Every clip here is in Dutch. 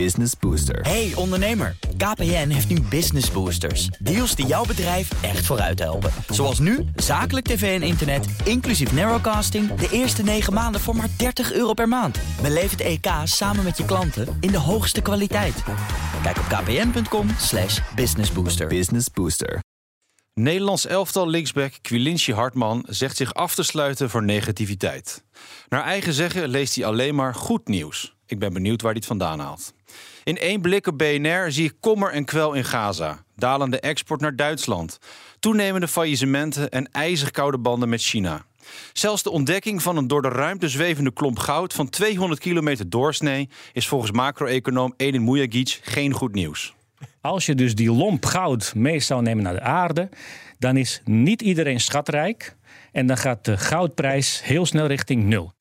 Business Booster. Hey ondernemer, KPN heeft nu Business Boosters. Deals die jouw bedrijf echt vooruit helpen. Zoals nu, zakelijk tv en internet, inclusief narrowcasting... de eerste 9 maanden voor maar 30 euro per maand. Beleef het EK samen met je klanten in de hoogste kwaliteit. Kijk op kpn.com slash businessbooster. Business Booster. Nederlands elftal linksback Quilinci Hartman zegt zich af te sluiten voor negativiteit. Naar eigen zeggen leest hij alleen maar goed nieuws. Ik ben benieuwd waar hij het vandaan haalt. In één blik op BNR zie ik kommer en kwel in Gaza. Dalende export naar Duitsland. Toenemende faillissementen en ijzig koude banden met China. Zelfs de ontdekking van een door de ruimte zwevende klomp goud van 200 kilometer doorsnee is volgens macro-econoom Edin Mujagic geen goed nieuws. Als je dus die lomp goud mee zou nemen naar de aarde, dan is niet iedereen schatrijk. En dan gaat de goudprijs heel snel richting nul.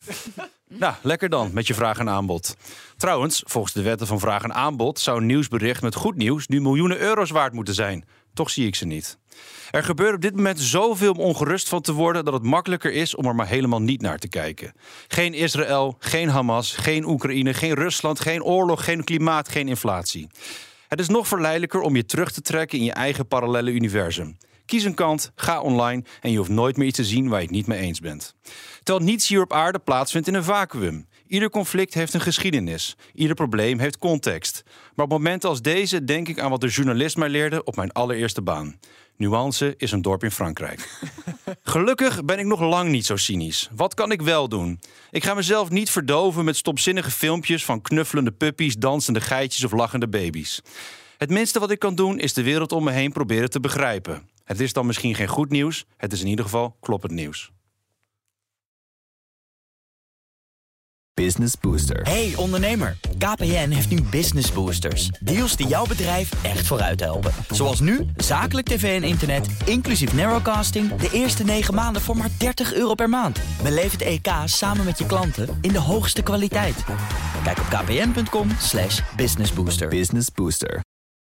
Nou, lekker dan met je vraag en aanbod. Trouwens, volgens de wetten van vraag en aanbod zou een nieuwsbericht met goed nieuws nu miljoenen euro's waard moeten zijn. Toch zie ik ze niet. Er gebeurt op dit moment zoveel om ongerust van te worden dat het makkelijker is om er maar helemaal niet naar te kijken. Geen Israël, geen Hamas, geen Oekraïne, geen Rusland, geen oorlog, geen klimaat, geen inflatie. Het is nog verleidelijker om je terug te trekken in je eigen parallele universum. Kies een kant, ga online en je hoeft nooit meer iets te zien waar je het niet mee eens bent. Terwijl niets hier op aarde plaatsvindt in een vacuüm. Ieder conflict heeft een geschiedenis. Ieder probleem heeft context. Maar op momenten als deze denk ik aan wat de journalist mij leerde op mijn allereerste baan. Nuance is een dorp in Frankrijk. Gelukkig ben ik nog lang niet zo cynisch. Wat kan ik wel doen? Ik ga mezelf niet verdoven met stopzinnige filmpjes van knuffelende puppies, dansende geitjes of lachende baby's. Het minste wat ik kan doen is de wereld om me heen proberen te begrijpen. Het is dan misschien geen goed nieuws, het is in ieder geval kloppend nieuws. Business Booster. Hey ondernemer, KPN heeft nu Business Boosters. Deals die jouw bedrijf echt vooruit helpen. Zoals nu, zakelijk tv en internet, inclusief narrowcasting... de eerste 9 maanden voor maar 30 euro per maand. Beleef het EK samen met je klanten in de hoogste kwaliteit. Kijk op kpn.com slash businessbooster. Business Booster.